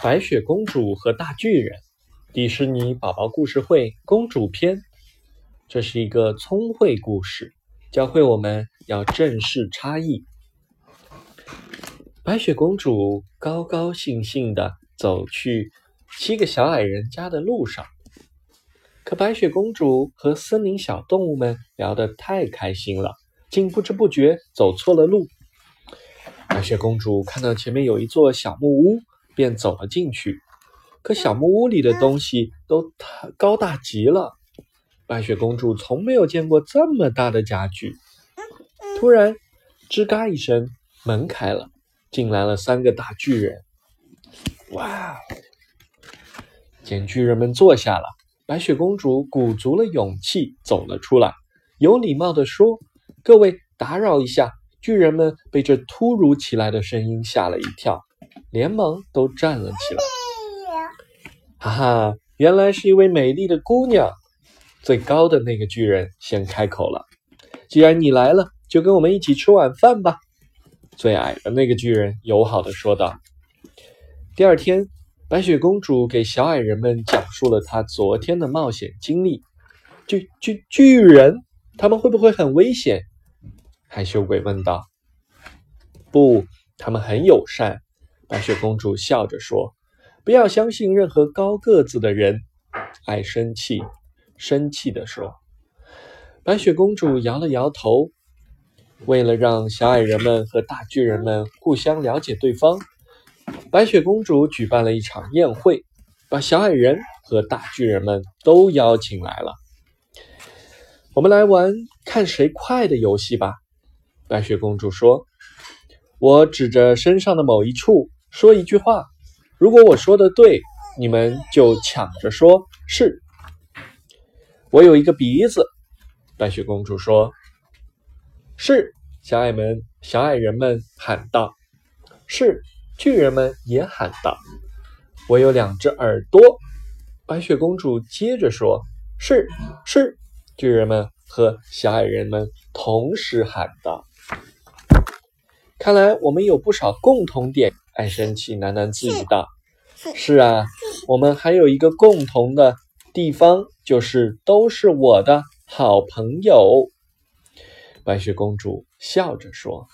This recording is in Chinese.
白雪公主和大巨人，迪士尼宝宝故事会公主篇。这是一个聪慧故事，教会我们要正视差异。白雪公主高高兴兴地走去七个小矮人家的路上，可白雪公主和森林小动物们聊得太开心了，竟不知不觉走错了路。白雪公主看到前面有一座小木屋。便走了进去，可小木屋里的东西都太高大极了。白雪公主从没有见过这么大的家具。突然，吱嘎一声，门开了，进来了三个大巨人。哇！见巨人们坐下了，白雪公主鼓足了勇气走了出来，有礼貌地说：“各位，打扰一下。”巨人们被这突如其来的声音吓了一跳。连忙都站了起来。哈哈，原来是一位美丽的姑娘。最高的那个巨人先开口了：“既然你来了，就跟我们一起吃晚饭吧。”最矮的那个巨人友好的说道。第二天，白雪公主给小矮人们讲述了她昨天的冒险经历。巨巨巨人，他们会不会很危险？害羞鬼问道。不，他们很友善。白雪公主笑着说：“不要相信任何高个子的人，爱生气。”生气地说。白雪公主摇了摇头。为了让小矮人们和大巨人们互相了解对方，白雪公主举办了一场宴会，把小矮人和大巨人们都邀请来了。我们来玩看谁快的游戏吧。”白雪公主说。我指着身上的某一处。说一句话，如果我说的对，你们就抢着说是。我有一个鼻子，白雪公主说。是，小矮们、小矮人们喊道。是，巨人们也喊道。我有两只耳朵，白雪公主接着说。是，是，巨人们和小矮人们同时喊道。看来我们有不少共同点。爱生气喃喃自语道：“是啊，我们还有一个共同的地方，就是都是我的好朋友。”白雪公主笑着说。